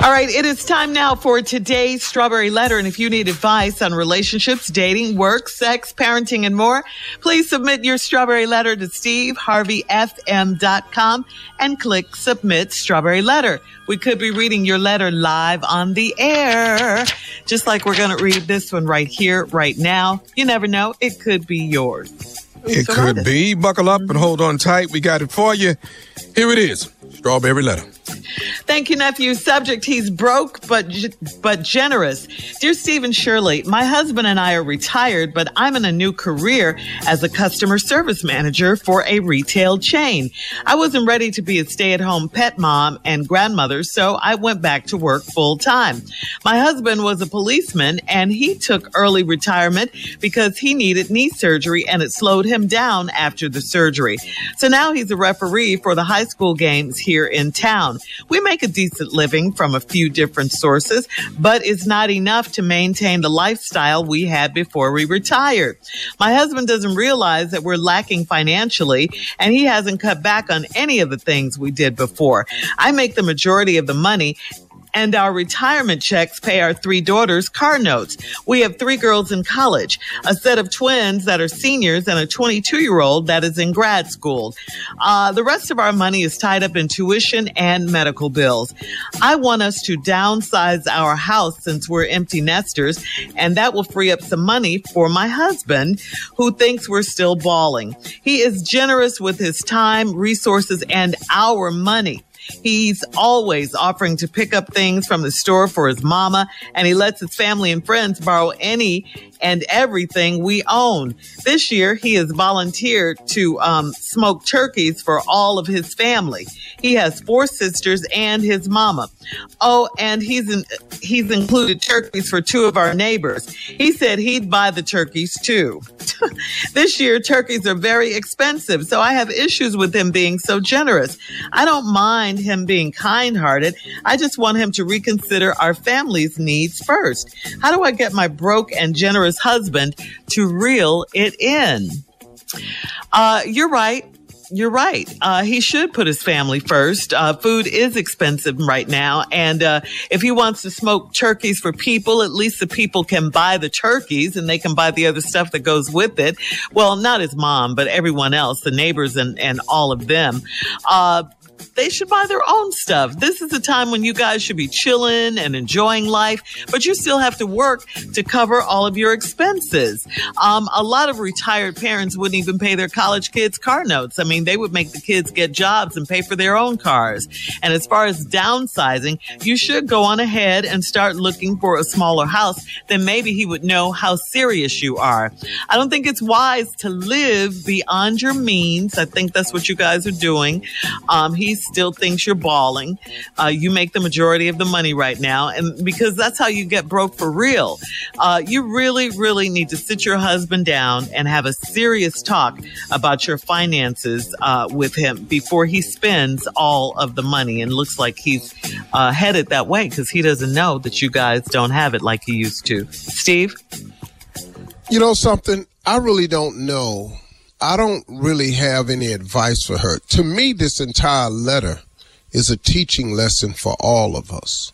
All right, it is time now for today's Strawberry Letter. And if you need advice on relationships, dating, work, sex, parenting, and more, please submit your Strawberry Letter to steveharveyfm.com and click Submit Strawberry Letter. We could be reading your letter live on the air, just like we're going to read this one right here, right now. You never know, it could be yours. It so could be. Buckle up and hold on tight. We got it for you. Here it is Strawberry Letter. Thank you, nephew. Subject: He's broke but but generous. Dear Stephen Shirley, my husband and I are retired, but I'm in a new career as a customer service manager for a retail chain. I wasn't ready to be a stay-at-home pet mom and grandmother, so I went back to work full time. My husband was a policeman, and he took early retirement because he needed knee surgery, and it slowed him down after the surgery. So now he's a referee for the high school games here in town. We make a decent living from a few different sources, but it's not enough to maintain the lifestyle we had before we retired. My husband doesn't realize that we're lacking financially and he hasn't cut back on any of the things we did before. I make the majority of the money and our retirement checks pay our three daughters car notes. We have three girls in college, a set of twins that are seniors, and a 22 year old that is in grad school. Uh, the rest of our money is tied up in tuition and medical bills. I want us to downsize our house since we're empty nesters, and that will free up some money for my husband who thinks we're still balling. He is generous with his time, resources, and our money. He's always offering to pick up things from the store for his mama, and he lets his family and friends borrow any and everything we own. This year, he has volunteered to um, smoke turkeys for all of his family. He has four sisters and his mama. Oh, and he's in, he's included turkeys for two of our neighbors. He said he'd buy the turkeys too. this year, turkeys are very expensive, so I have issues with him being so generous. I don't mind him being kind hearted. I just want him to reconsider our family's needs first. How do I get my broke and generous husband to reel it in? Uh, you're right you're right. Uh, he should put his family first. Uh, food is expensive right now. And uh, if he wants to smoke turkeys for people, at least the people can buy the turkeys and they can buy the other stuff that goes with it. Well, not his mom, but everyone else, the neighbors and, and all of them. They should buy their own stuff. This is a time when you guys should be chilling and enjoying life, but you still have to work to cover all of your expenses. Um, a lot of retired parents wouldn't even pay their college kids car notes. I mean, they would make the kids get jobs and pay for their own cars. And as far as downsizing, you should go on ahead and start looking for a smaller house. Then maybe he would know how serious you are. I don't think it's wise to live beyond your means. I think that's what you guys are doing. Um, he still thinks you're balling. Uh, you make the majority of the money right now. And because that's how you get broke for real. Uh, you really, really need to sit your husband down and have a serious talk about your finances uh, with him before he spends all of the money. And looks like he's uh, headed that way because he doesn't know that you guys don't have it like he used to. Steve? You know something? I really don't know I don't really have any advice for her. To me, this entire letter is a teaching lesson for all of us.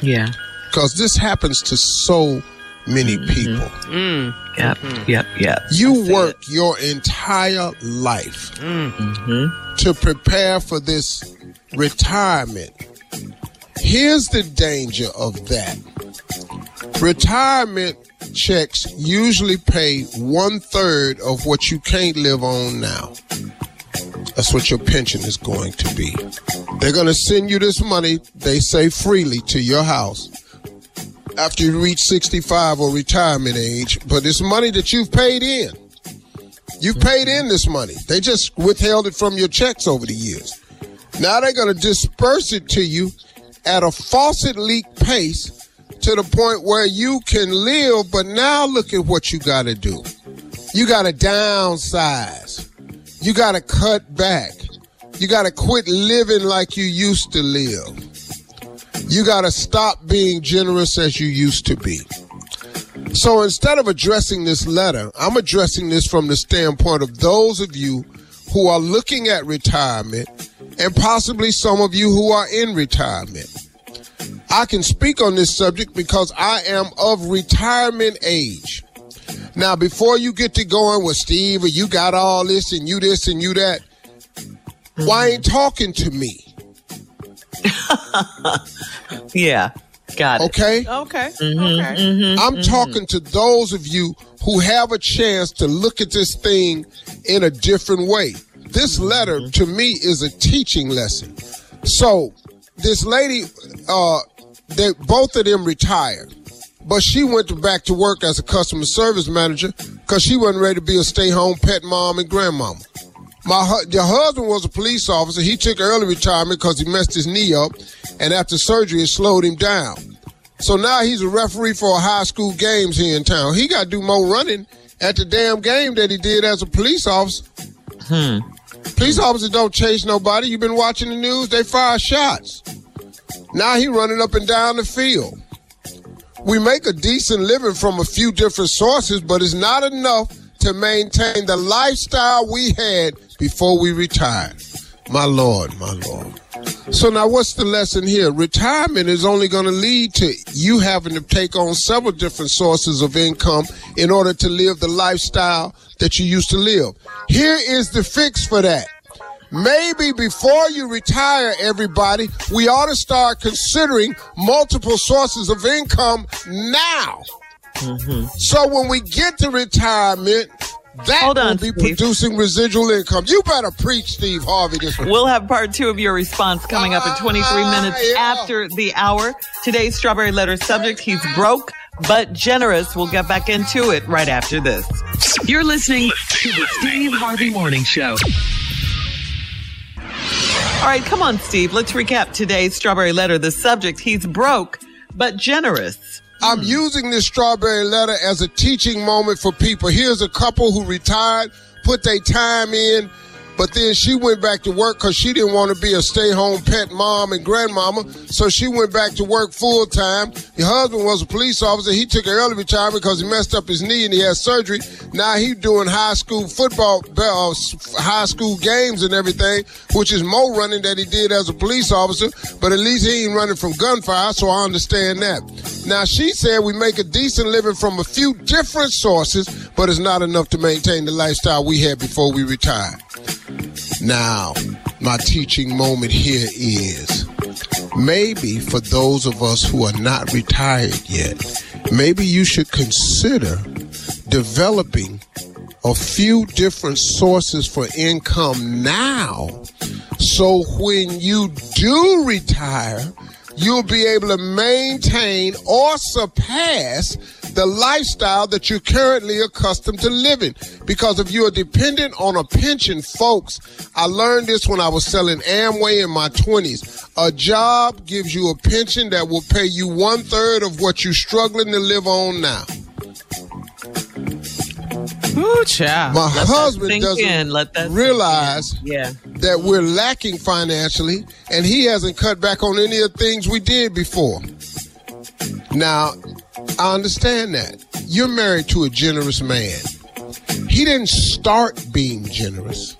Yeah. Because this happens to so many people. Mm. Yep, yep, yep. You work it. your entire life mm-hmm. to prepare for this retirement. Here's the danger of that. Retirement checks usually pay one third of what you can't live on now. That's what your pension is going to be. They're going to send you this money, they say freely, to your house after you reach 65 or retirement age, but it's money that you've paid in. You've paid in this money. They just withheld it from your checks over the years. Now they're going to disperse it to you at a faucet leak pace to the point where you can live, but now look at what you got to do. You got to downsize. You got to cut back. You got to quit living like you used to live. You got to stop being generous as you used to be. So instead of addressing this letter, I'm addressing this from the standpoint of those of you who are looking at retirement and possibly some of you who are in retirement. I can speak on this subject because I am of retirement age. Now, before you get to going with Steve, or you got all this and you this and you that, mm-hmm. why ain't talking to me? yeah, got it. Okay. Okay. Mm-hmm, okay. Mm-hmm, I'm mm-hmm. talking to those of you who have a chance to look at this thing in a different way. This letter mm-hmm. to me is a teaching lesson. So, this lady, uh, they both of them retired, but she went back to work as a customer service manager because she wasn't ready to be a stay-home pet mom and grandmama. My your husband was a police officer. He took early retirement because he messed his knee up, and after surgery, it slowed him down. So now he's a referee for high school games here in town. He got to do more running at the damn game that he did as a police officer. Hmm. Police officers don't chase nobody. You've been watching the news. They fire shots. Now he running up and down the field. We make a decent living from a few different sources, but it's not enough to maintain the lifestyle we had before we retired. My Lord, my Lord. So now what's the lesson here? Retirement is only going to lead to you having to take on several different sources of income in order to live the lifestyle that you used to live. Here is the fix for that. Maybe before you retire, everybody, we ought to start considering multiple sources of income now. Mm-hmm. So when we get to retirement, that Hold will be Steve. producing residual income. You better preach, Steve Harvey. This week. We'll have part two of your response coming up in 23 Ah, minutes yeah. after the hour. Today's strawberry letter subject: He's broke but generous. We'll get back into it right after this. You're listening to the Steve Harvey Morning Show. All right, come on, Steve. Let's recap today's strawberry letter. The subject: He's broke but generous. I'm hmm. using this strawberry letter as a teaching moment for people. Here's a couple who retired, put their time in, but then she went back to work because she didn't want to be a stay-home pet mom and grandmama. So she went back to work full time. Her husband was a police officer. He took an early retirement because he messed up his knee and he had surgery. Now he's doing high school football, uh, high school games and everything, which is more running than he did as a police officer. But at least he ain't running from gunfire, so I understand that. Now she said we make a decent living from a few different sources, but it's not enough to maintain the lifestyle we had before we retired. Now, my teaching moment here is maybe for those of us who are not retired yet, maybe you should consider developing a few different sources for income now so when you do retire, you'll be able to maintain or surpass the lifestyle that you're currently accustomed to living. Because if you are dependent on a pension, folks, I learned this when I was selling Amway in my 20s. A job gives you a pension that will pay you one third of what you're struggling to live on now. Ooh, child. My Let husband doesn't in. Realize. Yeah. that we're lacking financially, and he hasn't cut back on any of the things we did before. Now, I understand that. You're married to a generous man. He didn't start being generous.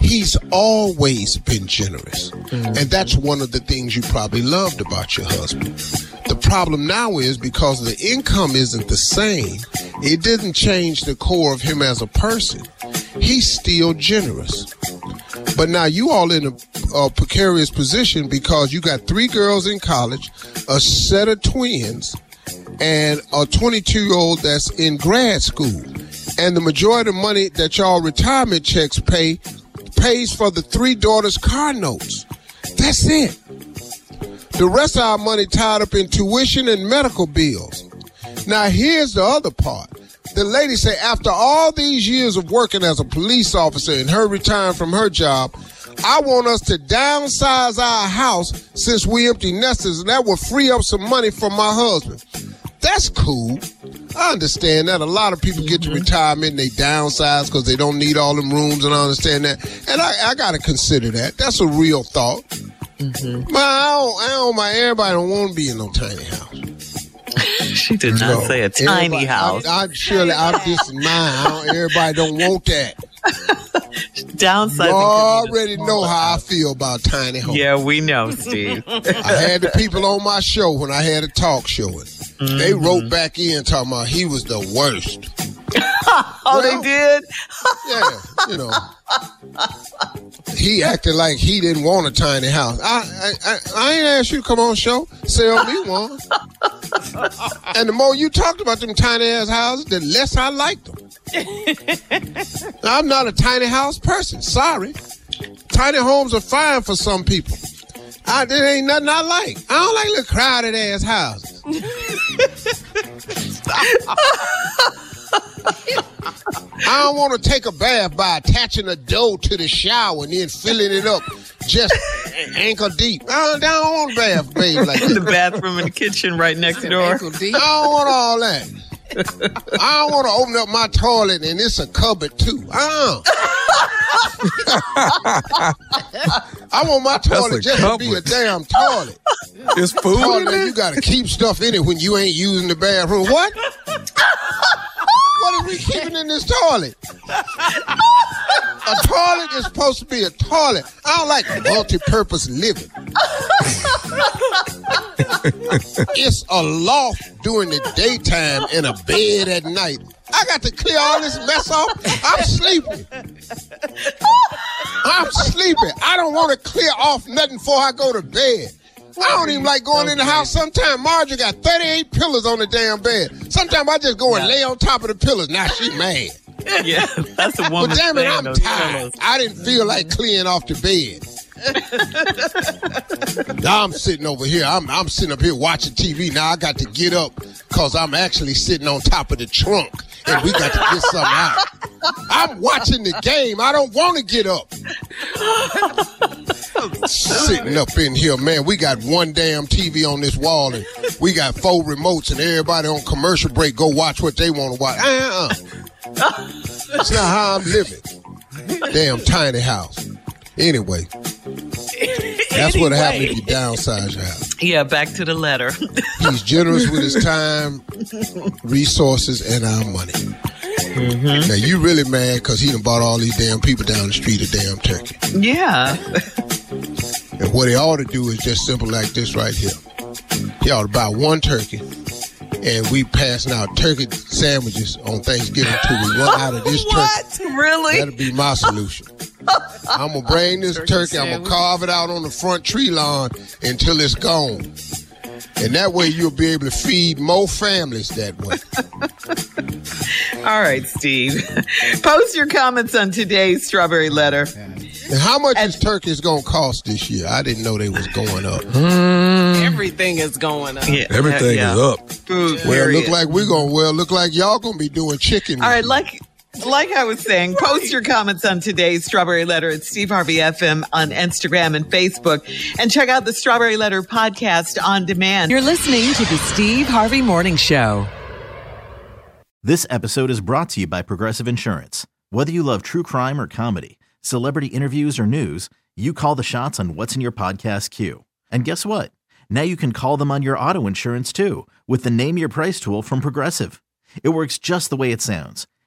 He's always been generous. Mm-hmm. And that's one of the things you probably loved about your husband. The problem now is because the income isn't the same, it didn't change the core of him as a person. He's still generous. But now you all in a, a precarious position because you got three girls in college, a set of twins, and a 22 year old that's in grad school. And the majority of money that y'all retirement checks pay pays for the three daughters' car notes. That's it. The rest of our money tied up in tuition and medical bills. Now here's the other part. The lady said after all these years of working as a police officer and her retiring from her job, I want us to downsize our house since we empty nesters and that will free up some money for my husband. That's cool. I understand that. A lot of people get to Mm-hmm. retirement and they downsize because they don't need all them rooms, and I understand that. And I, I got to consider that. That's a real thought. Mm-hmm. But I don't, I don't mind. Everybody don't want to be in no tiny house. She did not No. say a tiny Everybody- house. I, I surely I'm just in mine. I don't, everybody don't want that. Downsizing. You could mean a already know how I feel about tiny homes. Yeah, we know, Steve. I had the people on my show when I had a talk show. And They Mm-hmm. wrote back in talking about he was the worst. oh, Well- they did. Yeah, you know. He acted like he didn't want a tiny house. I, I, I, I ain't asked you to come on show, sell me one. and the more you talked about them tiny ass houses, the less I liked them. I'm not a tiny house person. Sorry. Tiny homes are fine for some people. I, there ain't nothing I like. I don't like little crowded ass houses. I don't want to take a bath by attaching a dough to the shower and then filling it up just ankle deep. I don't, I don't want a bath, babe, like In the bathroom and the kitchen right next door. Ankle deep. I don't want all that. I don't want to open up my toilet and it's a cupboard too. Uh. I want my toilet just to be a damn toilet. It's food Toilet, you got to keep stuff in it when you ain't using the bathroom. What? what are we keeping in this toilet? A toilet is supposed to be a toilet. I don't like multi-purpose living. it's a loft during the daytime and a bed at night. I got to clear all this mess off. I'm sleeping. I'm sleeping. I don't want to clear off nothing before I go to bed. I don't even like going in the house. Sometimes Marjorie got 38 pillows on the damn bed. Sometimes I just go and lay on top of the pillows. Now she mad. Yeah, that's a But damn it, I'm tired. pillows. I didn't feel like clearing off the bed. now I'm sitting over here. I'm, I'm sitting up here watching TV. Now I got to get up because I'm actually sitting on top of the trunk and we got to get something out. I'm watching the game. I don't want to get up. Sitting up in here, man. We got one damn TV on this wall and we got four remotes and everybody on commercial break go watch what they want to watch. Uh-uh. That's not how I'm living. Damn tiny house. Anyway, that's what happened if you downsize your house. Yeah, back to the letter. He's generous with his time, resources, and our money. Mm-hmm. Now you really mad because he done bought all these damn people down the street a damn turkey. yeah. And what he ought to do is just simple like this right here. He ought to buy one turkey, and we passing out turkey sandwiches on Thanksgiving till we run out of this turkey. What? Really? That'll be my solution. I'm gonna bring this turkey. I'm gonna carve it out on the front tree lawn until it's gone, and that way you'll be able to feed more families that way. All right, Steve. Post your comments on today's strawberry letter. And how much is turkeys gonna cost this year? I didn't know they was going up. Hmm. Everything is going up. Yeah, Everything yeah. is up. Food. Well, period. look like we're gonna. Well, look like y'all gonna be doing chicken. All right, this year. like like I was saying, post your comments on today's Strawberry Letter at Steve Harvey FM on Instagram and Facebook, and check out the Strawberry Letter podcast on demand. You're listening to the Steve Harvey Morning Show. This episode is brought to you by Progressive Insurance. Whether you love true crime or comedy, celebrity interviews or news, you call the shots on what's in your podcast queue. And guess what? Now you can call them on your auto insurance too with the Name Your Price tool from Progressive. It works just the way it sounds.